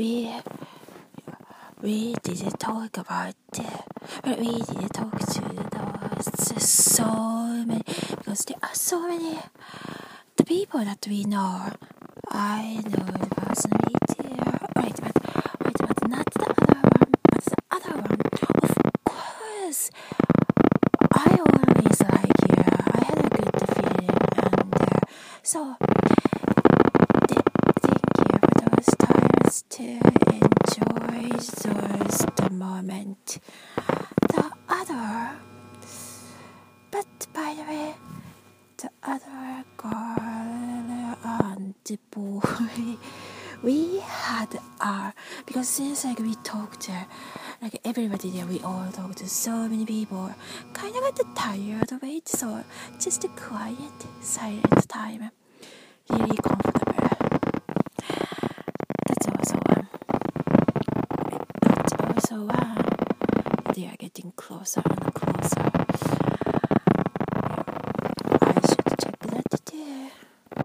we we didn't talk about it, but we didn't talk to those so many because there are so many the people that we know. I know personally too. Wait, but wait, but not the other one, but the other one. Of course. I always like you. I had a good feeling, and uh, so to enjoy those the moment. The other, but by the way, the other girl and the boy, we had our because since like we talked, like everybody there, we all talked to so many people, kind of got tired of it. So just a quiet, silent time, really comfortable. That's also. Uh, they are getting closer and closer.